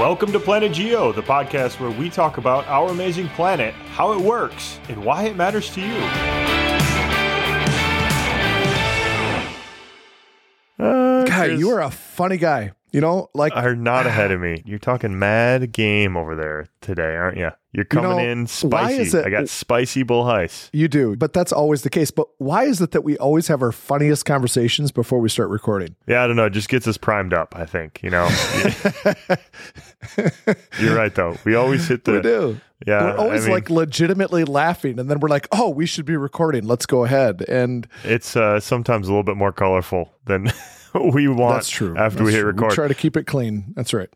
Welcome to Planet Geo, the podcast where we talk about our amazing planet, how it works, and why it matters to you. Uh, Guy, you are a funny guy. You know, like are not ahead of me. You're talking mad game over there today, aren't you? You're coming know, in spicy. it- I got spicy bull heist. you do, but that's always the case. But why is it that we always have our funniest conversations before we start recording? Yeah, I don't know. It just gets us primed up, I think. You know, you're right, though. We always hit the. we do. Yeah. we're always I mean, like legitimately laughing, and then we're like, "Oh, we should be recording. Let's go ahead." And it's uh, sometimes a little bit more colorful than we want that's true. after That's we hit true. record. we try to keep it clean. That's right.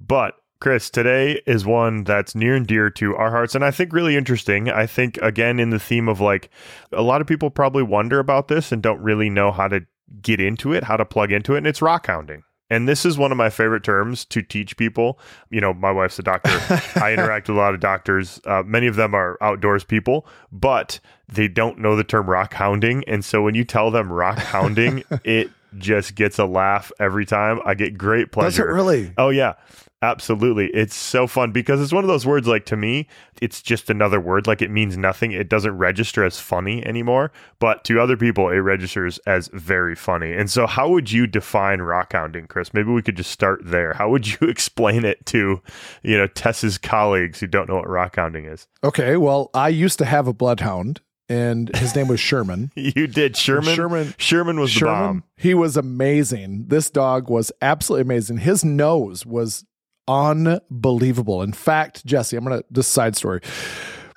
But Chris, today is one that's near and dear to our hearts, and I think really interesting. I think again in the theme of like a lot of people probably wonder about this and don't really know how to get into it, how to plug into it, and it's rock hounding. And this is one of my favorite terms to teach people. You know, my wife's a doctor. I interact with a lot of doctors. Uh, many of them are outdoors people, but they don't know the term rock hounding. And so when you tell them rock hounding, it just gets a laugh every time. I get great pleasure. Does it really? Oh yeah. Absolutely. It's so fun because it's one of those words like to me, it's just another word like it means nothing. It doesn't register as funny anymore, but to other people it registers as very funny. And so how would you define rock hounding, Chris? Maybe we could just start there. How would you explain it to, you know, Tess's colleagues who don't know what rock hounding is? Okay. Well, I used to have a bloodhound, and his name was Sherman. You did Sherman. Sherman- Sherman was the bomb. He was amazing. This dog was absolutely amazing. His nose was unbelievable. In fact, Jesse, I'm going to this side story.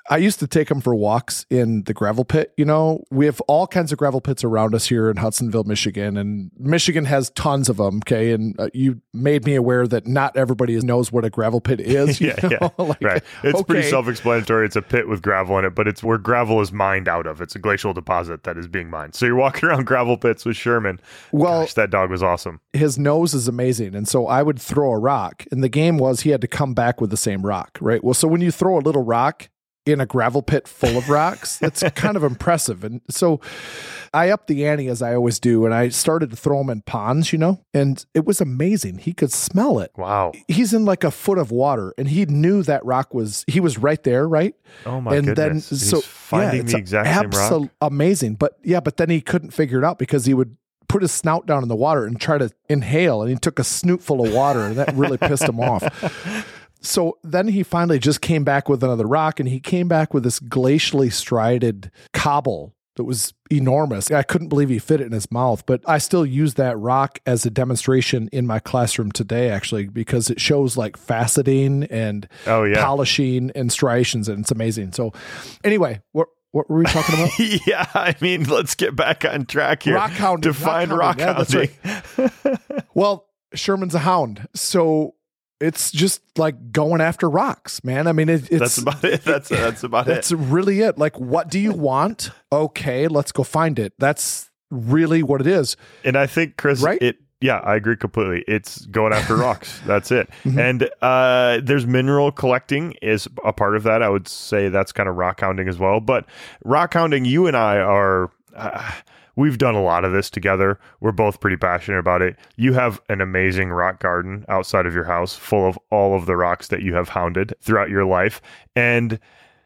I used to take him for walks in the gravel pit. You know, we have all kinds of gravel pits around us here in Hudsonville, Michigan, and Michigan has tons of them. Okay, and uh, you made me aware that not everybody knows what a gravel pit is. you Yeah, know? yeah, Like, right. It's pretty self-explanatory. It's a pit with gravel in it, but it's where gravel is mined out of. It's a glacial deposit that is being mined. So you're walking around gravel pits with Sherman. Well, Gosh, that dog was awesome. his nose is amazing. And so I would throw a rock, and the game was he had to come back with the same rock, right? Well, so when you throw a little rock in a gravel pit full of rocks, that's kind of impressive. And so I upped the ante as I always do, and I started to throw him in ponds, you know, and it was amazing. He could smell it. Wow. He's in like a foot of water, and he knew that rock was, he was right there, right? Oh my and goodness. then He's so finding yeah, it's the exact same rock. amazing. But yeah, but then he couldn't figure it out because he would put his snout down in the water and try to inhale, and he took a snootful of water, and that really pissed him off. So then he finally just came back with another rock, and he came back with this glacially striated cobble that was enormous. I couldn't believe he fit it in his mouth, but I still use that rock as a demonstration in my classroom today, actually, because it shows like faceting and Oh yeah. polishing and striations, and it's amazing. So, anyway, what what were we talking about? yeah, I mean, let's get back on track here. Rock hounding. Define rock, rock hounding. Yeah, that's hounding. well, Sherman's a hound, so it's just like going after rocks, man. I mean, it, it's That's about it. That's that's about it. that's really it. Like, what do you want? Okay, let's go find it. That's really what it is. And I think Chris, Right? it yeah, I agree completely. It's going after rocks. That's it. Mhm. And uh, there's mineral collecting is a part of that. I would say that's kind of rock hounding as well. But rock hounding, you and I are. Uh, We've done a lot of this together. We're both pretty passionate about it. You have an amazing rock garden outside of your house full of all of the rocks that you have hounded throughout your life. And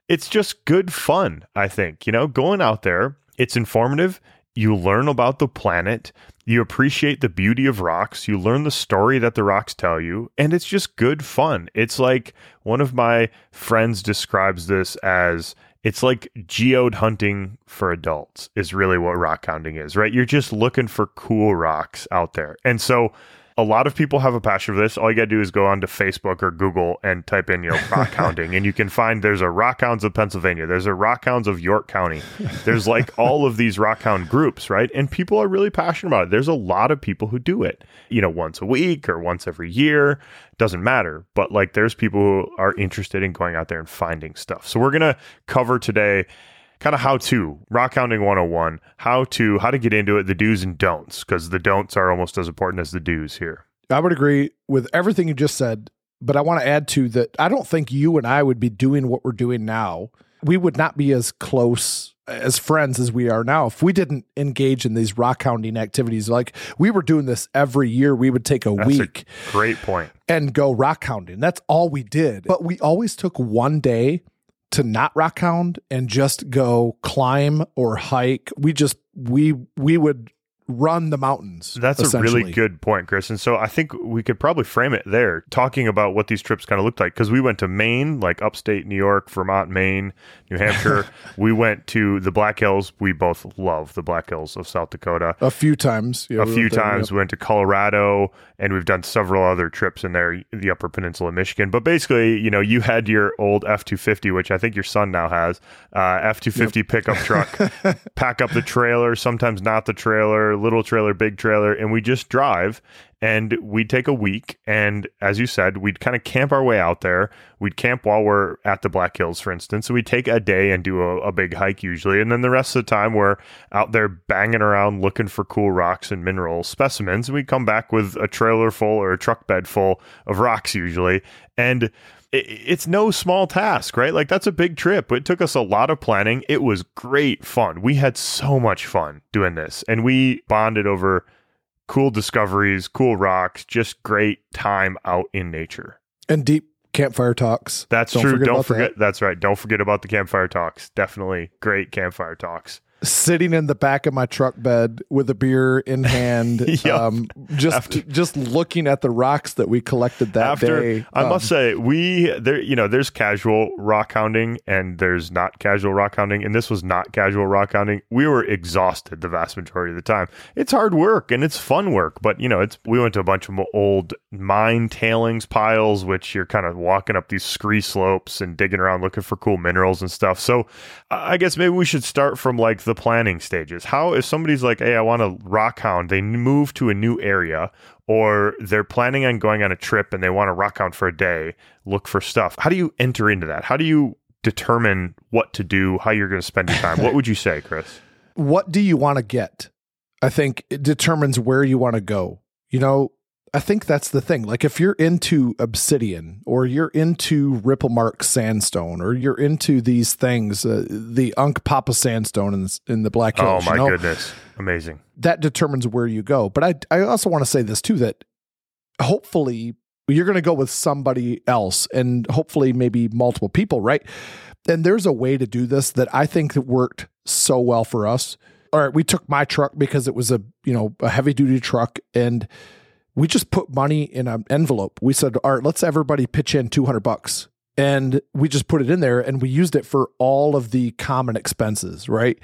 it's just good fun, I think. You know, going out there, it's informative. You learn about the planet. You appreciate the beauty of rocks. You learn the story that the rocks tell you. And it's just good fun. It's like one of my friends describes this as it's like geode hunting for adults, is really what rock hounding is, right? You're just looking for cool rocks out there. And so a lot of people have a passion for this. All you got to do is go onto Facebook or Google and type in, you know, rock hounding, and you can find there's a rock hounds of Pennsylvania, there's a rock hounds of York County, there's like all of these rock hound groups, right? And people are really passionate about it. There's a lot of people who do it, you know, once a week or once every year, doesn't matter. But like, there's people who are interested in going out there and finding stuff. So we're gonna cover today kind of how to rock hounding 101 how to how to get into it the do's and don'ts because the don'ts are almost as important as the do's here I would agree with everything you just said, but I want to add to that. I don't think you and I would be doing what we're doing now we would not be as close as friends as we are now if we didn't engage in these rock hounding activities. Like we were doing this every year. We would take a That's week a great point. and go rock hounding. That's all we did. But we always took one day to not rock hound and just go climb or hike. We just we we would run the mountains. That's a really good point, Chris. And so I think we could probably frame it there, talking about what these trips kind of looked like. Because we went to Maine, like upstate New York, Vermont, Maine, New Hampshire. we went to the Black Hills. We both love the Black Hills of South Dakota. a few times. Yeah, a we few went there, times. yep. We went to Colorado, and we've done several other trips in there, the Upper Peninsula, of Michigan. But basically, you know, you had your old F two fifty, which I think your son now has, uh, F two fifty pickup truck. pack up the trailer, sometimes not the trailer, little trailer, big trailer, and we just drive. And we'd take a week, and as you said, we'd kind of camp our way out there. We'd camp while we're at the Black Hills, for instance. So we'd take a day and do a, a big hike usually, and then the rest of the time we're out there banging around looking for cool rocks and mineral specimens. And We come back with a trailer full or a truck bed full of rocks usually, and it's no small task, right? Like that's a big trip. It took us a lot of planning. It was great fun. We had so much fun doing this, and we bonded over cool discoveries, cool rocks, just great time out in nature. and deep campfire talks. That's Don't true. forget Don't forget. That's right. Don't forget about the campfire talks. Definitely great campfire talks. Sitting in the back of my truck bed with a beer in hand, Yup. um, just After- just looking at the rocks that we collected that After day. I Um, must say, we there you know there's casual rock hounding and there's not casual rock hounding, and this was not casual rock hounding. We were exhausted the vast majority of the time. It's hard work and it's fun work, but you know it's we went to a bunch of old mine tailings piles, which you're kind of walking up these scree slopes and digging around looking for cool minerals and stuff. So I guess maybe we should start from like the planning stages. How if somebody's like, hey, I want to rock hound, they move to a new area or they're planning on going on a trip and they want to rock hound for a day, look for stuff. How do you enter into that? How do you determine what to do, how you're going to spend your time? what would you say, Chris? what do you want to get? I think it determines where you want to go. You know, I think that's the thing. Like if you're into obsidian or you're into ripple mark sandstone or you're into these things, uh, the Unkpapa sandstone in the, in the Black Oh my you know, goodness. Amazing. that determines where you go. But I I also want to say this too that hopefully you're going to go with somebody else and hopefully maybe multiple people, right? And there's a way to do this that I think that worked so well for us. All right, we took my truck because it was a, you know, a heavy duty truck and we just put money in an envelope. We said, "All right, let's everybody pitch in 200 bucks." And we just put it in there and we used it for all of the common expenses, right?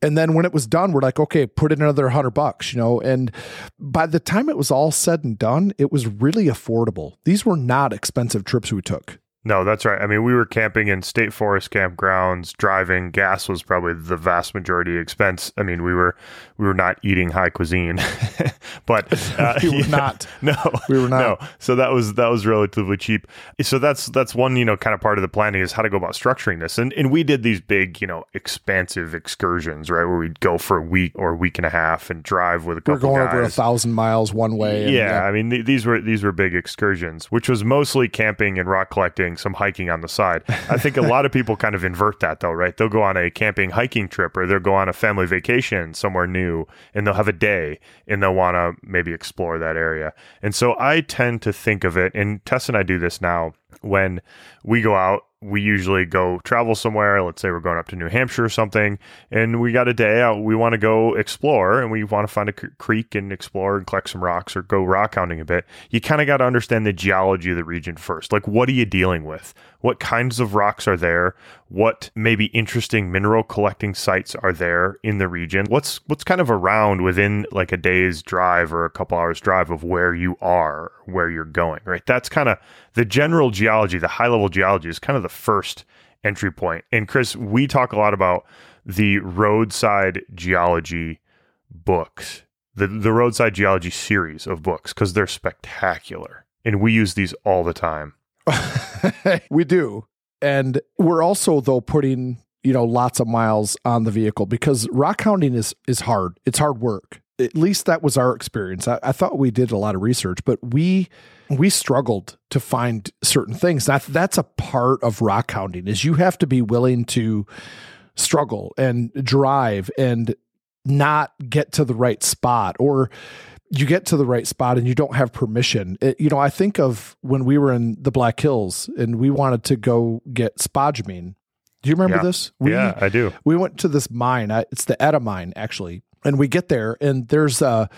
And then when it was done, we're like, okay, put in another hundred bucks, you know. And by the time it was all said and done, it was really affordable. These were not expensive trips we took. No, that's right. I mean, we were camping in state forest campgrounds, driving. Gas was probably the vast majority expense. I mean, we were we were not eating high cuisine, but uh, We were yeah, not. No, We were not. No, so that was that was relatively cheap. So that's that's one you know kind of part of the planning is how to go about structuring this. And and we did these big you know expansive excursions right where we'd go for a week or a week and a half and drive with a couple. We're going guys. over a thousand miles one way. and, Yeah, I mean th- these were these were big excursions, which was mostly camping and rock collecting, some hiking on the side. I think a lot of people kind of invert that though, right? They'll go on a camping hiking trip or they'll go on a family vacation somewhere new and they'll have a day and they'll want to maybe explore that area. And so I tend to think of it and Tess and I do this now when we go out we usually go travel somewhere. Let's say we're going up to New Hampshire or something, and we got a day out. We want to go explore and we want to find a c- creek and explore and collect some rocks or go rock hounding a bit. You kind of got to understand the geology of the region first. Like, what are you dealing with? What kinds of rocks are there? What maybe interesting mineral collecting sites are there in the region? What's what's kind of around within like a day's drive or a couple hours drive of where you are, where you're going, right? That's kind of the general geology, the high level geology is kind of the first entry point. And Chris, we talk a lot about the roadside geology books, the the roadside geology series of books because they're spectacular, and we use these all the time. we do. And we're also though putting, you know, lots of miles on the vehicle because rock hounding is is hard. It's hard work. at least that was our experience. I, I, thought we did a lot of research, but we we struggled to find certain things. That that's a part of rock hounding is you have to be willing to struggle and drive and not get to the right spot or you get to the right spot and you don't have permission. It, you know, I think of when we were in the Black Hills and we wanted to go get spodumene. Do you remember yeah. this? We, yeah, I do. We went to this mine. It's the Etta mine, actually. And we get there and there's a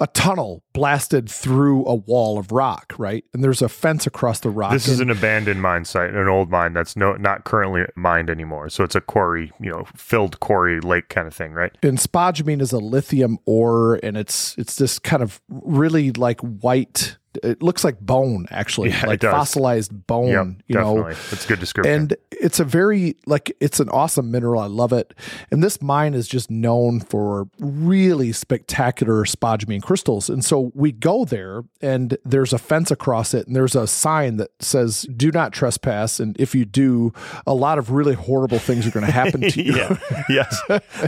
a tunnel blasted through a wall of rock, right? And there's a fence across the rock. This is an abandoned mine site, an old mine that's no not currently mined anymore. So it's a quarry, you know, filled quarry lake kind of thing, right? And spodumene is a lithium ore, and it's it's this kind of really like white it looks like bone actually yeah, like fossilized bone yep, you definitely. know it's a good description. And it's a very like it's an awesome mineral. I love it. And this mine is just known for really spectacular spodumene crystals. And so we go there and there's a fence across it and there's a sign that says do not trespass. And if you do a lot of really horrible things are going to happen to you. Yeah. yes.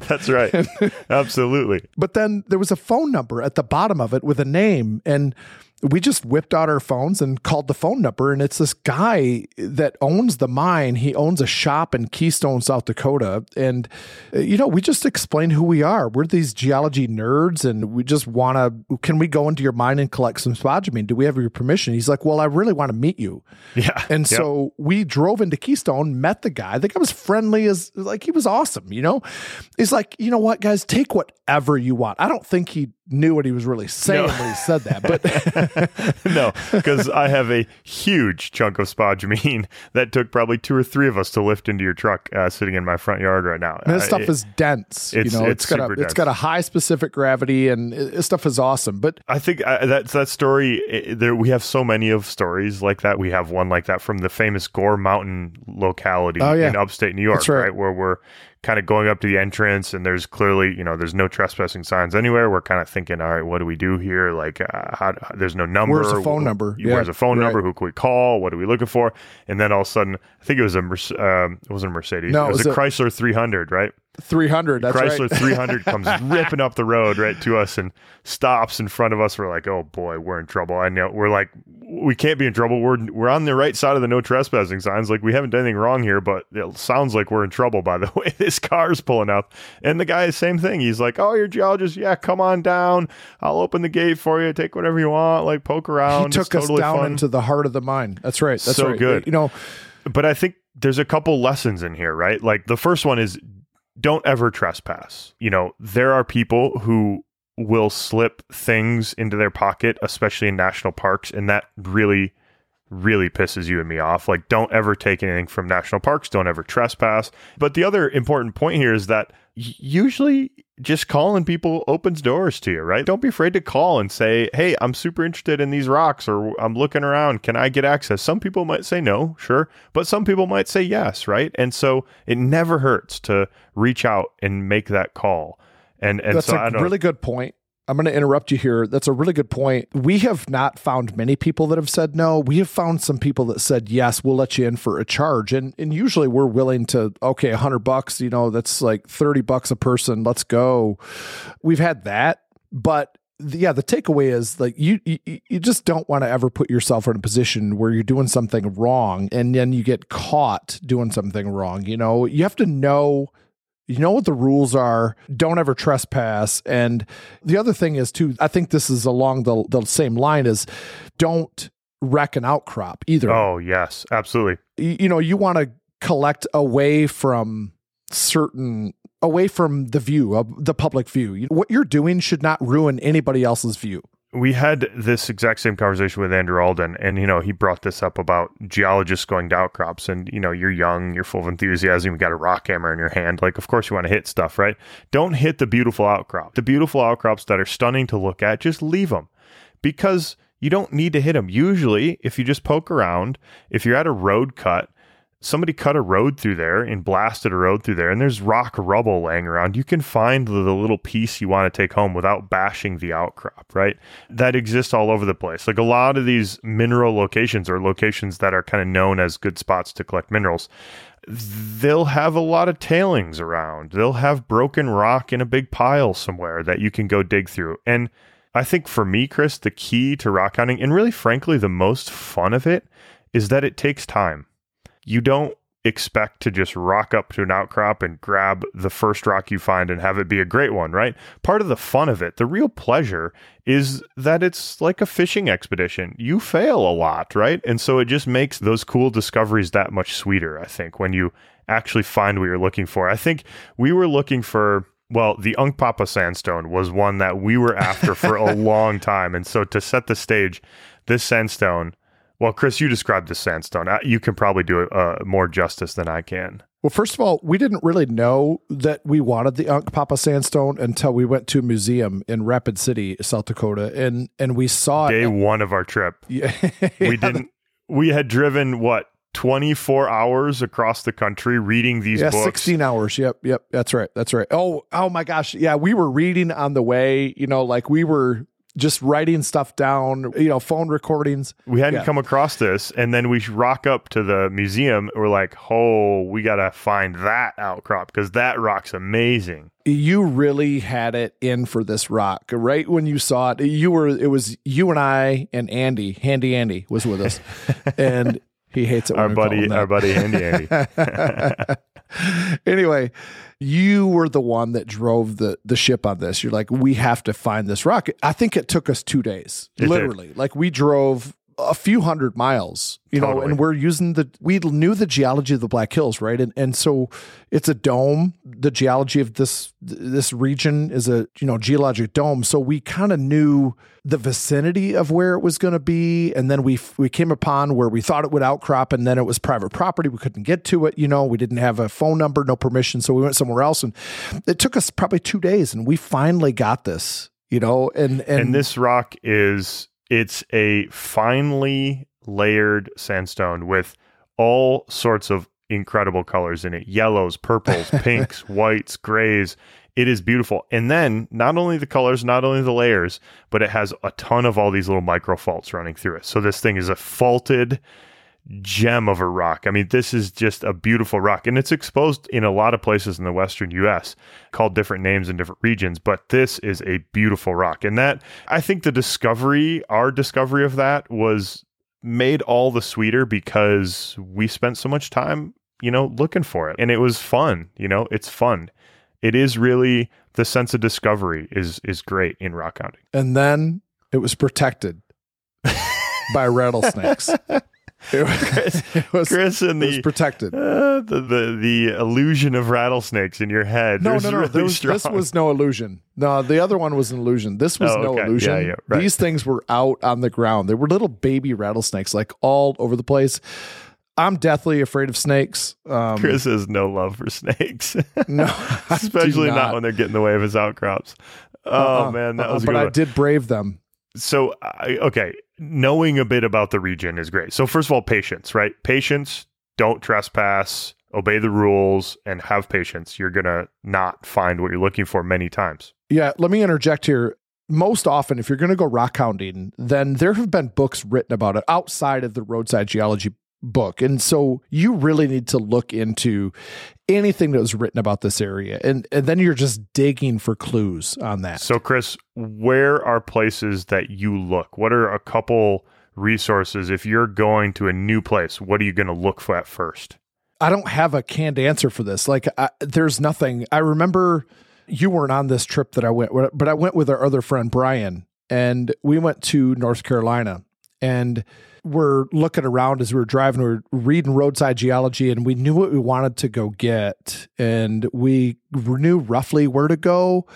That's right. Absolutely. But then there was a phone number at the bottom of it with a name and we just whipped out our phones and called the phone number and it's this guy that owns the mine. He owns a shop in keystone south dakota. And uh, you know we just explained who we are. We're these geology nerds and we just want to can we go into your mine and collect some spodumene? Do we have your permission? He's like well i really want to meet you. Yeah and yep. so we drove into keystone met the guy. The guy was friendly as like he was awesome you know? He's like you know what guys? Take whatever you want. I don't think he knew what he was really saying no. when he said that but no, because I have a huge chunk of spodumene that took probably two or three of us to lift into your truck, uh, sitting in my front yard right now. And this uh, stuff it, is dense. you know, it's, it's got a dense. it's got a high specific gravity, and it, this stuff is awesome. But I think uh, that that story it, there we have so many of stories like that. We have one like that from the famous Gore Mountain locality oh, yeah. in upstate New York, right. right, where we're kind of going up to the entrance and there's clearly you know there's no trespassing signs anywhere. We're kind of thinking all right what do we do here? Like uh, how, there's no number. Where's the phone number? yeah, where's the phone right. number? Who can we call? What are we looking for? And then all of a sudden i think it was a um, it wasn't a mercedes. No, it was, it was a, a chrysler 300 right 300 Chrysler right. 300 comes ripping up the road right to us and stops in front of us. We're like oh boy we're in trouble. I know, we're like we can't be in trouble. We're we're on the right side of the no trespassing signs. Like we haven't done anything wrong here but it sounds like we're in trouble by the way this car's pulling up. And the guy same thing. He's like oh you're geologist yeah come on down. I'll open the gate for you. Take whatever you want like poke around. He took it's us down fun. into the heart of the mine. That's right that's so right. good. You know but i think there's a couple lessons in here right? Like the first one is don't ever trespass. You know, there are people who will slip things into their pocket, especially in national parks, and that really really pisses you and me off. Like, don't ever take anything from national parks. Don't ever trespass. But the other important point here is that usually just calling people opens doors to you, right? Don't be afraid to call and say, Hey, I'm super interested in these rocks or I'm looking around. Can I get access? Some people might say no, sure. But some people might say yes, right? And so it never hurts to reach out and make that call. And, and that's so a really good point. I'm going to interrupt you here. That's a really good point. We have not found many people that have said no. We have found some people that said yes, we'll let you in for a charge, and and usually we're willing to okay, a hundred bucks. You know, that's like thirty bucks a person. Let's go. We've had that, but yeah, the takeaway is like you, you you just don't want to ever put yourself in a position where you're doing something wrong and then you get caught doing something wrong. You know, you have to know you know what the rules are. Don't ever trespass. And the other thing is too, I think this is along the, the same line is don't wreck an outcrop either. Oh, yes, absolutely. You, you know, you want to collect away from certain away from the view of the public view. What you're doing should not ruin anybody else's view we had this exact same conversation with Andrew Alden, and you know he brought this up about geologists going to outcrops, and you know you're young, you're full of enthusiasm, you got a rock hammer in your hand, like of course you want to hit stuff, right? Don't hit the beautiful outcrop. The beautiful outcrops that are stunning to look at, just leave them, because you don't need to hit them. Usually, if you just poke around, if you're at a road cut, somebody cut a road through there and blasted a road through there and there's rock rubble laying around. You can find the, the, little piece you want to take home without bashing the outcrop right? That exists all over the place. Like a lot of these mineral locations or locations that are kind of known as good spots to collect minerals. They'll have a lot of tailings around. They'll have broken rock in a big pile somewhere that you can go dig through. And i think for me chris the key to rock hunting and really frankly the most fun of it is that it takes time you don't expect to just rock up to an outcrop and grab the first rock you find and have it be a great one, right? Part of the fun of it, the real pleasure is that it's like a fishing expedition. You fail a lot, right? And so it just makes those cool discoveries that much sweeter, I think, when you actually find what you're looking for. I think we were looking for well, the Unkpapa sandstone was one that we were after for a long time. And so to set the stage, this sandstone well, Chris, you described the sandstone. You can probably do it uh, more justice than I can. Well, first of all, we didn't really know that we wanted the Unkpapa sandstone until we went to a museum in Rapid City, South Dakota, and and we saw it. day it. one of our trip. Yeah, we didn't. We had driven what 24 hours across the country reading these yeah, books. 16 hours. Yep. Yep. That's right. That's right. Oh, oh my gosh. Yeah. We were reading on the way, you know, like we were just writing stuff down, you know, phone recordings. We hadn't yeah. come across this. And then we rock up to the museum. We're like, oh, we got to find that outcrop because that rock's amazing. You really had it in for this rock. Right when you saw it, you were, it was you and I and Andy, Handy Andy was with us. and he hates it. our buddy, our buddy Handy Andy. anyway, you were the one that drove the the ship on this. You're like, we have to find this rock. I think it took us two days, it literally. Did. Like we drove a few hundred miles, you totally. know, and we're using the we knew the geology of the Black Hills, right? And and so it's a dome. The geology of this this region is a you know geologic dome. So we kind of knew the vicinity of where it was going to be, and then we we came upon where we thought it would outcrop, and then it was private property. We couldn't get to it. You know, we didn't have a phone number, no permission, so we went somewhere else, and it took us probably two days, and we finally got this. You know, and and, and this rock is it's a finely layered sandstone with all sorts of incredible colors in it yellows, purples, pinks, whites, grays. It is beautiful. And then not only the colors, not only the layers, but it has a ton of all these little micro faults running through it. So this thing is a faulted gem of a rock. I mean, this is just a beautiful rock, and it's exposed in a lot of places in the western U.S. called different names in different regions. But this is a beautiful rock, and that I think the discovery, our discovery of that, was made all the sweeter because we spent so much time, you know, looking for it, and it was fun. You know, it's fun. It is really the sense of discovery is is great in rock hunting. And then it was protected by rattlesnakes. It was, Chris, it was, Chris and the protected. Uh, the, the the illusion of rattlesnakes in your head. No, no, no. Really was, this was no illusion. No, the other one was an illusion. This was oh, no okay. illusion. Yeah, yeah, right. These things were out on the ground. There were little baby rattlesnakes like all over the place. I'm deathly afraid of snakes. Um, Chris has no love for snakes. no, especially not. not. when they're getting in the way of his outcrops. Oh uh man, that uh was. but I did brave them. So okay, knowing a bit about the region is great. So first of all, patience, right? Patience. Don't trespass. Obey the rules and have patience. You're gonna not find what you're looking for many times. Yeah, let me interject here most often, if you're going to go rock hounding, then there have been books written about it outside of the roadside geology book. And so you really need to look into anything that was written about this area. And, and then you're just digging for clues on that. So, Chris, where are places that you look? What are a couple resources if you're going to a new place? What are you going to look for at first? I don't have a canned answer for this. Like, I, there's nothing. I remember you weren't on this trip that I went, but I went with our other friend, Brian, and we went to North Carolina. And we're looking around as we were driving, we are reading roadside geology, and we knew what we wanted to go get, and we knew roughly where to go,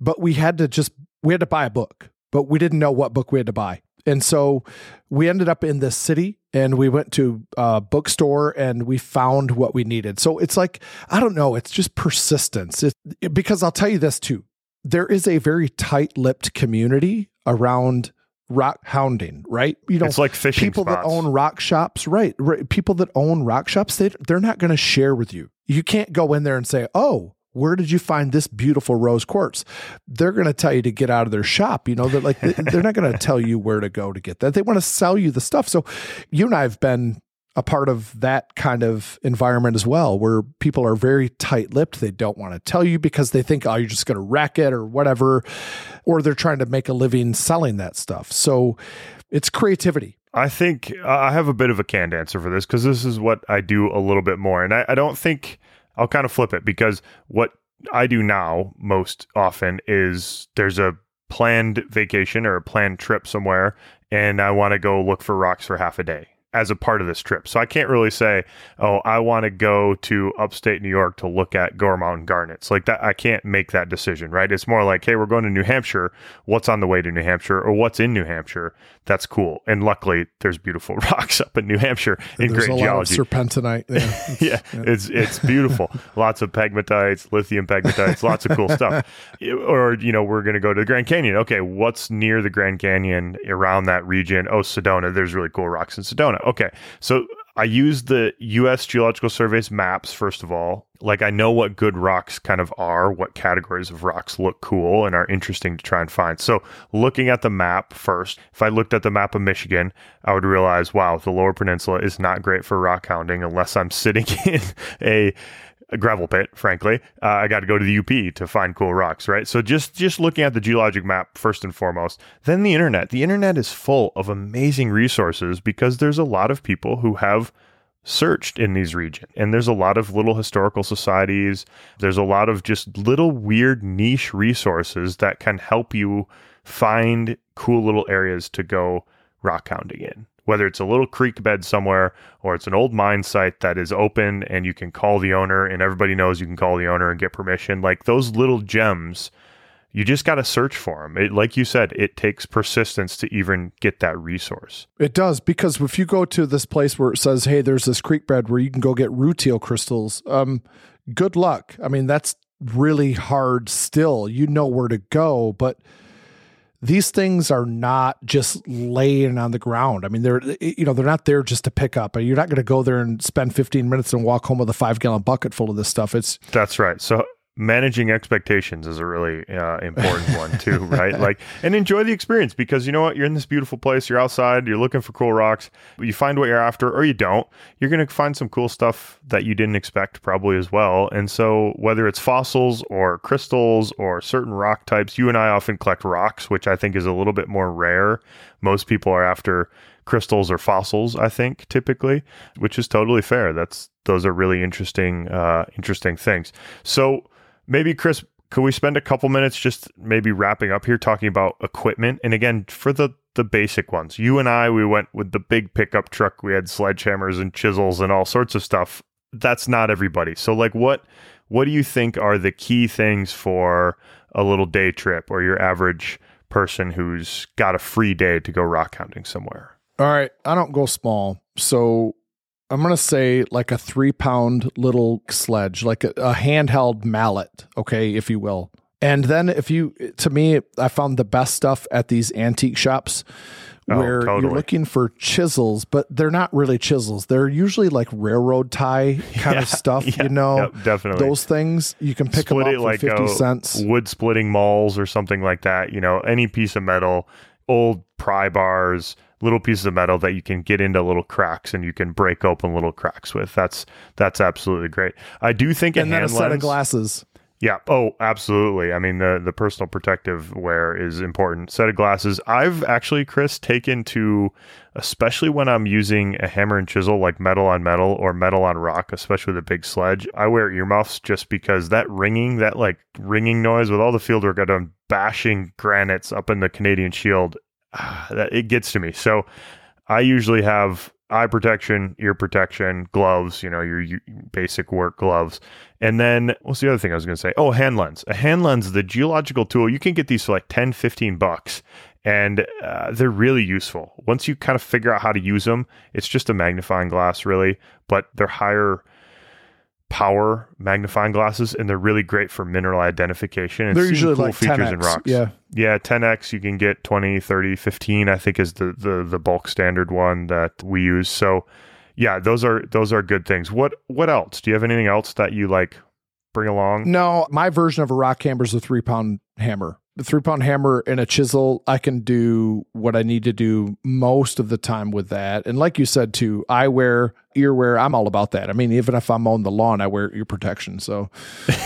but we had to just we had to buy a book, but we didn't know what book we had to buy, and so we ended up in this city, and we went to a bookstore, and we found what we needed. So it's like I don't know, it's just persistence, it, because I'll tell you this too, there is a very tight-lipped community around rock hounding, right? You know, it's like fishing people spots. that own rock shops, right, right? People that own rock shops, they they're not going to share with you. You can't go in there and say, "Oh, where did you find this beautiful rose quartz? They're going to tell you to get out of their shop. You know, they're like, they're not going to tell you where to go to get that. They want to sell you the stuff. So you and I have been a part of that kind of environment as well, where people are very tight lipped. They don't want to tell you because they think, oh, you're just going to wreck it or whatever. Or they're trying to make a living selling that stuff. So it's creativity. I think I have a bit of a canned answer for this because this is what I do a little bit more. And I, I don't think I'll kind of flip it because what I do now most often is there's a planned vacation or a planned trip somewhere and I want to go look for rocks for half a day as a part of this trip. So I can't really say, oh, I want to go to upstate New York to look at Gore Mountain garnets. Like that, I can't make that decision, right? It's more like, hey, we're going to New Hampshire. What's on the way to New Hampshire or what's in New Hampshire? That's cool. And luckily, there's beautiful rocks up in New Hampshire in There's great a geology. lot of serpentinite. Yeah. yeah, it's it's beautiful. lots of pegmatites, lithium pegmatites, lots of cool stuff. Or you know, we're going to go to the Grand Canyon. Okay, what's near the Grand Canyon around that region? Oh, Sedona. There's really cool rocks in Sedona. Okay, so I use the U.S. Geological Survey's maps first of all. Like I know what good rocks kind of are, what categories of rocks look cool and are interesting to try and find. So looking at the map first, if I looked at the map of Michigan, I would realize, wow, the Lower Peninsula is not great for rock hounding unless I'm sitting in a a gravel pit, frankly. Uh, I got to go to the UP to find cool rocks, right? So just just looking at the geologic map first and foremost, then the internet. The internet is full of amazing resources because there's a lot of people who have searched in these regions. And there's a lot of little historical societies. There's a lot of just little weird niche resources that can help you find cool little areas to go rock hounding in whether it's a little creek bed somewhere or it's an old mine site that is open and you can call the owner and everybody knows you can call the owner and get permission like those little gems you just got to search for them it, like you said it takes persistence to even get that resource It does because if you go to this place where it says, "Hey, there's this creek bed where you can go get rutile crystals," um, good luck. I mean, that's really hard. Still, you know where to go, but these things are not just laying on the ground. I mean, they're you know they're not there just to pick up. You're not going to go there and spend 15 minutes and walk home with a five gallon bucket full of this stuff. It's that's right so managing expectations is a really uh, important one too right? Like and enjoy the experience because you know what? You're in this beautiful place. You're outside. You're looking for cool rocks. You find what you're after or you don't. You're going to find some cool stuff that you didn't expect probably as well. And so whether it's fossils or crystals or certain rock types you and i often collect rocks which i think is a little bit more rare. Most people are after crystals or fossils i think typically which is totally fair. That's those are really interesting uh interesting things. So maybe Chris, could we spend a couple minutes just maybe wrapping up here talking about equipment? And again, for the the basic ones, you and I, we went with the big pickup truck. We had sledgehammers and chisels and all sorts of stuff. That's not everybody. So, like, what what do you think are the key things for a little day trip or your average person who's got a free day to go rock hounding somewhere? all right. I don't go small, so I'm going to say like a three pound little sledge, like a, a, handheld mallet, okay, if you will. And then if you, to me, I found the best stuff at these antique shops Oh, where totally. you're looking for chisels, but they're not really chisels. They're usually like railroad tie kind Yeah, of stuff, yeah, you know? yep, definitely. Those things, you can pick Split them it up for like uh, 50 a cents. wood splitting mauls or something like that. You know, any piece of metal, old pry bars, little pieces of metal that you can get into little cracks and you can break open little cracks with. That's that's absolutely great. I do think a And a hand set of glasses. Yeah. Oh, absolutely. I mean, the the personal protective wear is important. Set of glasses. I've actually, Chris, taken to, especially when I'm using a hammer and chisel, like metal on metal or metal on rock, especially with a big sledge. I wear earmuffs just because that ringing, that like ringing noise with all the field work I've done, bashing granites up in the Canadian Shield, that it gets to me. So, I usually have eye protection, ear protection, gloves, you know, your, your basic work gloves. And then what's the other thing I was going to say? Oh, hand lens. A hand lens, the geological tool, you can get these for like 10, 15 bucks and uh, they're really useful. Once you kind of figure out how to use them, it's just a magnifying glass really, but they're higher power magnifying glasses, and they're really great for mineral identification. And They're usually cool like features 10x. in rocks. Yeah. Yeah, 10x you can get 20, 30, 15 I think is the the the bulk standard one that we use. So yeah, those are those are good things. What what else? Do you have anything else that you like bring along? No, my version of a rock hammer is a three pound hammer. Three pound hammer and a chisel, I can do what I need to do most of the time with that. And like you said too, eyewear, earwear, I'm all about that. I mean, even if I'm on the lawn, I wear ear protection. So,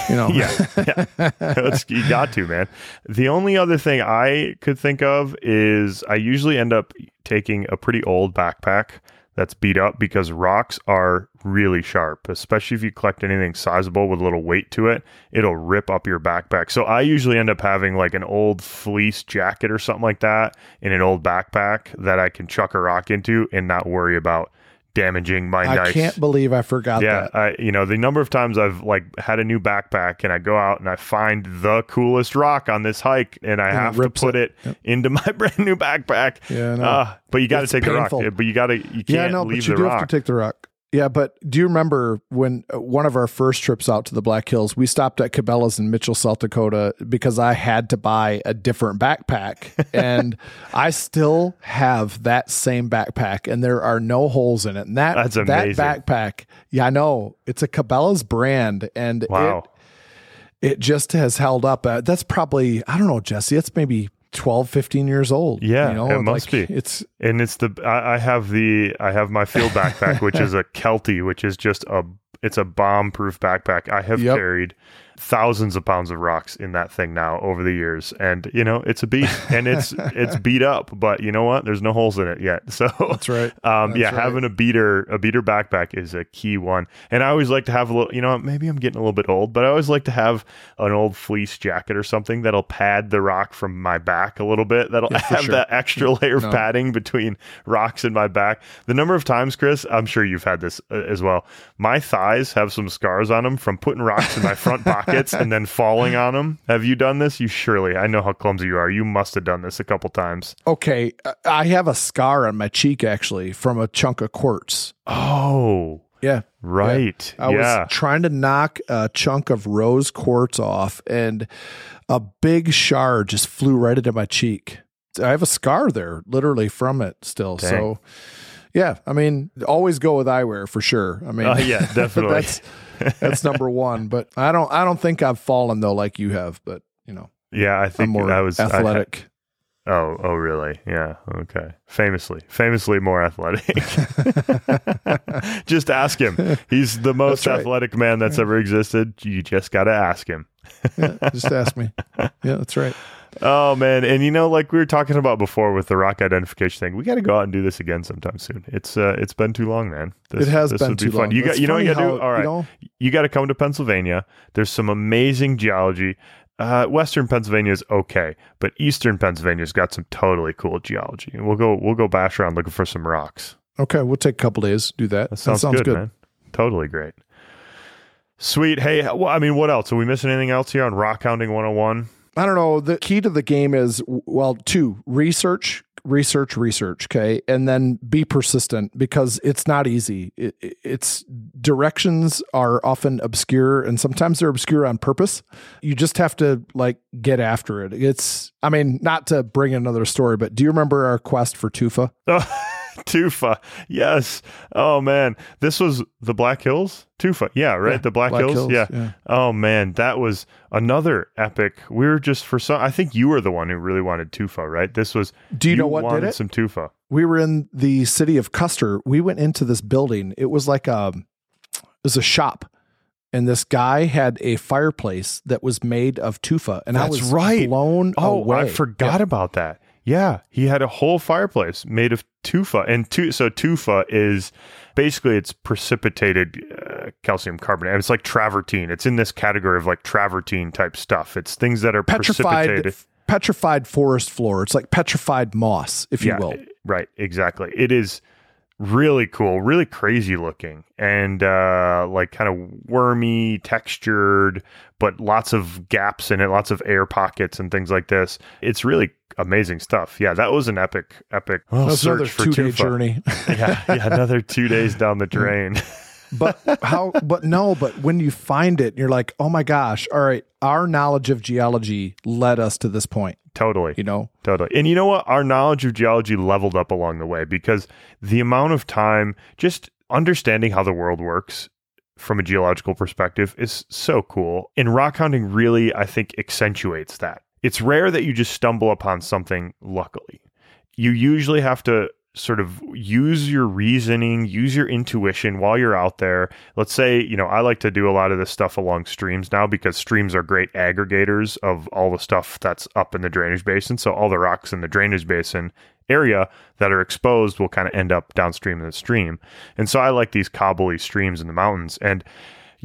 you know, yeah, yeah. You got to, man. The only other thing I could think of is I usually end up taking a pretty old backpack that's beat up because rocks are really sharp, especially if you collect anything sizable with a little weight to it, it'll rip up your backpack. So I usually end up having like an old fleece jacket or something like that in an old backpack that I can chuck a rock into and not worry about damaging my knife. I can't believe I forgot yeah, that. I you know the number of times I've like had a new backpack and I go out and I find the coolest rock on this hike and I And have to put it. it, into my brand new backpack. Yeah, know. Uh, but you got to take painful. the rock. But you got to you can't Yeah, no, leave but you the do rock. have to take the rock. Yeah, but do you remember when uh, one of our first trips out to the Black Hills, we stopped at Cabela's in Mitchell, South Dakota, because I had to buy a different backpack, and I still have that same backpack, and there are no holes in it. And that That's that backpack, yeah, I know it's a Cabela's brand, and wow. it it just has held up. Uh, that's probably I don't know, Jesse. It's maybe 12, 15 years old. Yeah, you know, it must like, be. It's and it's the I, I have the I have my field backpack, which is a Kelty, which is just a it's a bomb proof backpack. I have Yep. carried thousands of pounds of rocks in that thing now over the years, and you know it's a beast, and it's it's beat up, but you know what? There's no holes in it yet. So that's right. um, That's yeah, right. having a beater a beater backpack is a key one, and I always like to have a little. You know, maybe I'm getting a little bit old, but I always like to have an old fleece jacket or something that'll pad the rock from my back a little bit. That'll Yeah, have sure. that extra layer of No. padding between rocks in my back. The number of times, Chris, I'm sure you've had this uh, as well. My thighs have some scars on them from putting rocks in my front pockets and then falling on them. Have you done this? You surely. I know how clumsy you are. You must have done this a couple times. Okay, uh, I have a scar on my cheek actually from a chunk of quartz. Oh, Yeah, right. I yeah. was trying to knock a chunk of rose quartz off, and a big shard just flew right into my cheek. I have a scar there, literally from it still. Dang. So, yeah, I mean, always go with eyewear for sure. I mean, Uh, yeah, definitely. that's that's number one. But I don't, I don't think I've fallen though like you have. But you know, Yeah, I think more I was I athletic. oh, oh, really? Yeah. Okay. Famously, famously more athletic. just ask him. He's the most right. athletic man that's ever existed. You just got to ask him. yeah, just ask me. Yeah, that's right. Oh man, and you know, like we were talking about before with the rock identification thing, we got to go out and do this again sometime soon. It's uh, it's been too long, man. This, it has this been would too be fun. long. You got, you know what you got to do. All right, You know, you got to come to Pennsylvania. There's some amazing geology. Uh, Western Pennsylvania is okay, but Eastern Pennsylvania's got some totally cool geology. And we'll go we'll go bash around looking for some rocks. okay, we'll take a couple days. Do that. That sounds, good, man. Totally great. Sweet. Hey, well, I mean, what else? Are we missing anything else here on Rock Hounding 101? I don't know. The key to the game is well, two research, research, research. Okay, and then be persistent because it's not easy. It, it- it's directions are often obscure, and sometimes they're obscure on purpose. You just have to like get after it. It's. I mean, not to bring another story, but do you remember our quest for Tufa? Tufa. Yes. Oh man, this was the Black Hills. Tufa. Yeah, right. Yeah, the Black, Hills. Yeah. Oh man, that was another epic. We were just for some. I think you were the one who really wanted Tufa, right? This was. Do you, know what wanted did it? Some Tufa. we were in the city of Custer. We went into this building. It was like a it was a shop. And this guy had a fireplace that was made of tufa. And I was right. blown Oh, away. I forgot about that. Yeah, he had a whole fireplace made of tufa, and tu- so tufa is basically it's precipitated uh, calcium carbonate. And it's like travertine. It's in this category of like travertine type stuff. It's things that are petrified precipitated. petrified forest floor. It's like petrified moss, if you yeah, will. right. Exactly. It is really cool, really crazy looking, and uh, like kind of wormy, textured, but lots of gaps in it, lots of air pockets and things like this. It's really amazing stuff. Yeah, that was an epic, epic That was search another for two day journey. yeah, yeah, another two days down the drain. but how but no but when you find it you're like oh my gosh all right our knowledge of geology led us to this point Totally. you know Totally. And you know what? Our knowledge of geology leveled up along the way because the amount of time just understanding how the world works from a geological perspective is so cool. And rock hunting really, I think, accentuates that. It's rare that you just stumble upon something luckily. You usually have to sort of use your reasoning, use your intuition while you're out there. Let's say, you know, I like to do a lot of this stuff along streams now because streams are great aggregators of all the stuff that's up in the drainage basin. So all the rocks in the drainage basin area that are exposed will kind of end up downstream in the stream. And so I like these cobbly streams in the mountains. And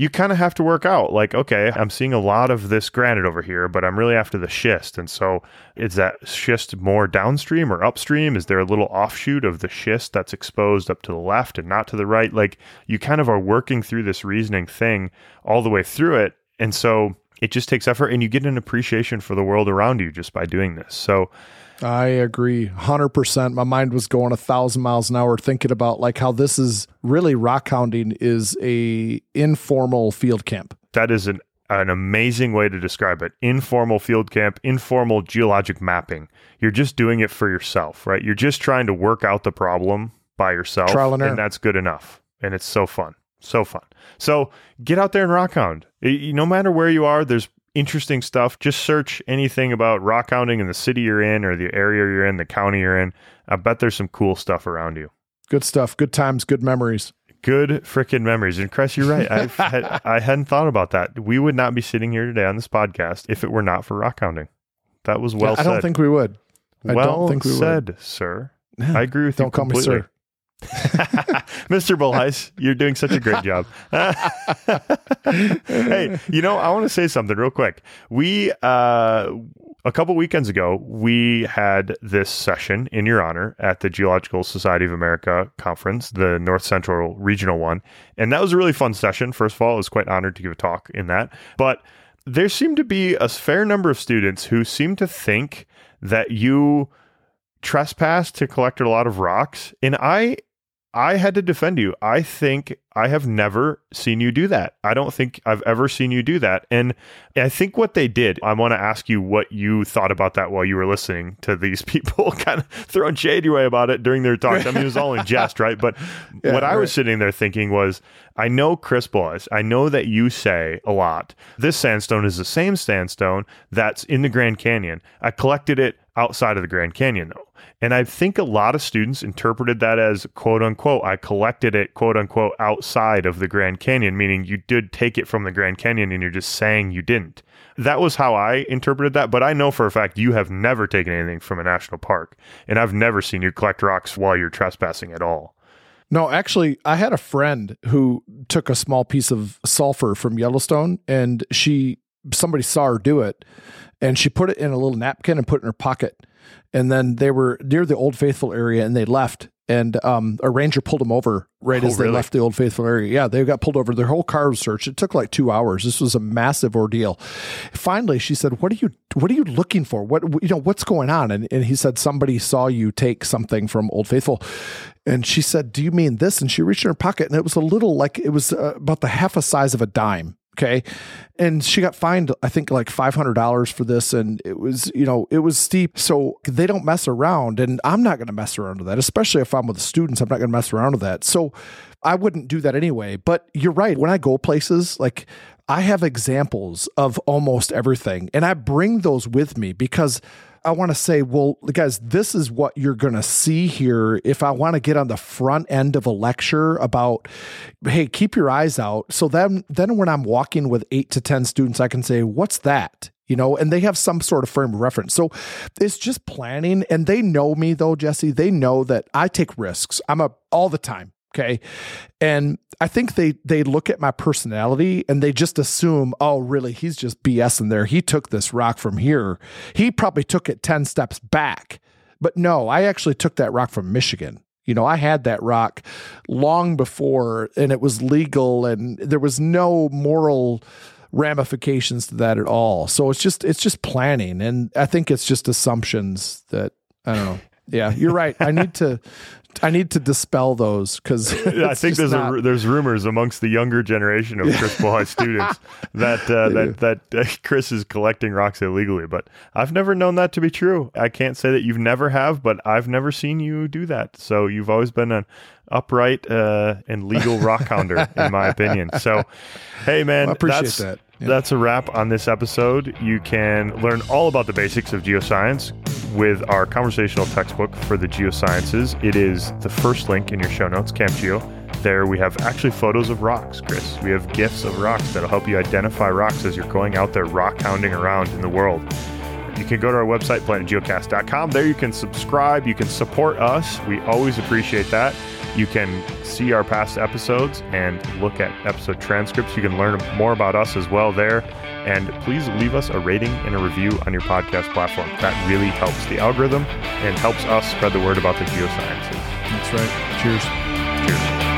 you kind of have to work out like, okay, I'm seeing a lot of this granite over here, but I'm really after the schist. And so is that schist more downstream or upstream? Is there a little offshoot of the schist that's exposed up to the left and not to the right? Like you kind of are working through this reasoning thing all the way through it. And so it just takes effort and you get an appreciation for the world around you just by doing this. So I agree, hundred percent. My mind was going a thousand miles an hour thinking about like how this is really rock hounding is a informal field camp. that is an an amazing way to describe it. Informal field camp, informal geologic mapping. You're just doing it for yourself, right? You're just trying to work out the problem by yourself. Trial and error. that's good enough. And it's so fun. So fun. So get out there and rock hound. No matter where you are, there's interesting stuff. Just search anything about rock hounding in the city you're in or the area you're in, the county you're in. I bet there's some cool stuff around you. Good stuff, good times, good memories. Good freaking memories. And Chris, you're right. I've had, I hadn't thought about that. We would not be sitting here today on this podcast if it were not for rock hounding. That was well I said. don't think we would. I well don't think we would. said, sir. I agree with you Don't call me sir. Mr. Bolhuis, you're doing such a great job. hey, you know, I want to say something real quick. We, uh, a couple weekends ago, we had this session in your honor at the Geological Society of America conference, the North Central Regional one. And that was a really fun session. First of all, I was quite honored to give a talk in that. But there seemed to be a fair number of students who seemed to think that you trespassed to collect a lot of rocks. And I I had to defend you. I think I have never seen you do that. I don't think I've ever seen you do that. And I think what they did, I want to ask you what you thought about that while you were listening to these people kind of throwing shade your way about it during their talks. I mean, it was all in jest, right? But Yeah, what I was sitting there thinking was, I know Chris Bolhuis. I know that you say a lot. This sandstone is the same sandstone that's in the Grand Canyon. I collected it outside of the Grand Canyon, though. And I think a lot of students interpreted that as quote unquote, I collected it quote unquote outside of the Grand Canyon, meaning you did take it from the Grand Canyon and you're just saying you didn't. That was how I interpreted that. But I know for a fact you have never taken anything from a national park. And I've never seen you collect rocks while you're trespassing at all. No, actually, I had a friend who took a small piece of sulfur from Yellowstone and she somebody saw her do it and she put it in a little napkin and put it in her pocket. And then they were near the Old Faithful area and they left. And um, a ranger pulled them over right Oh, as they really? left the Old Faithful area. Yeah, they got pulled over. Their whole car was searched. It took like two hours. This was a massive ordeal. Finally, she said, "What are you? What are you looking for? What you know? What's going on?" And, and he said, "Somebody saw you take something from Old Faithful." And she said, "Do you mean this?" And she reached in her pocket, and it was a little like it was uh, about the half a size of a dime. Okay, and she got fined, I think, like five hundred dollars for this, and it was, you know, it was steep. So they don't mess around, and I'm not going to mess around with that, especially if I'm with the students. I'm not going to mess around with that. So I wouldn't do that anyway. But you're right. When I go places, like I have examples of almost everything, and I bring those with me because I want to say, well, guys, this is what you're going to see here. If I want to get on the front end of a lecture about, hey, keep your eyes out. So then, then when I'm walking with eight to 10 students, I can say, what's that? You know, and they have some sort of frame of reference. So it's just planning. And they know me though, Jesse. They know that I take risks. I'm a all the time. Okay. And I think they they look at my personality and they just assume, oh, really, he's just BSing there. He took this rock from here. He probably took it 10 steps back. But no, I actually took that rock from Michigan. You know, I had that rock long before and it was legal and there was no moral ramifications to that at all. So it's just it's just planning and I think it's just assumptions that I don't know. Yeah, you're right. I need to I need to dispel those because I think there's not... a, there's rumors amongst the younger generation of Chris High students that uh, that that uh, Chris is collecting rocks illegally, but I've never known that to be true. I can't say that you've never have, but I've never seen you do that. So you've always been an upright uh, and legal rock hounder, in my opinion. So, hey man, well, I appreciate that. That's a wrap on this episode. You can learn all about the basics of geoscience with our conversational textbook for the geosciences. It is the first link in your show notes, Camp Geo. There we have actually photos of rocks, Chris. We have gifts of rocks that'll help you identify rocks as you're going out there rock hounding around in the world. You can go to our website, planetgeocast.com. There you can subscribe, you can support us. We always appreciate that. You can see our past episodes and look at episode transcripts. You can learn more about us as well there. And please leave us a rating and a review on your podcast platform. That really helps the algorithm and helps us spread the word about the geosciences. That's right. Cheers. Cheers.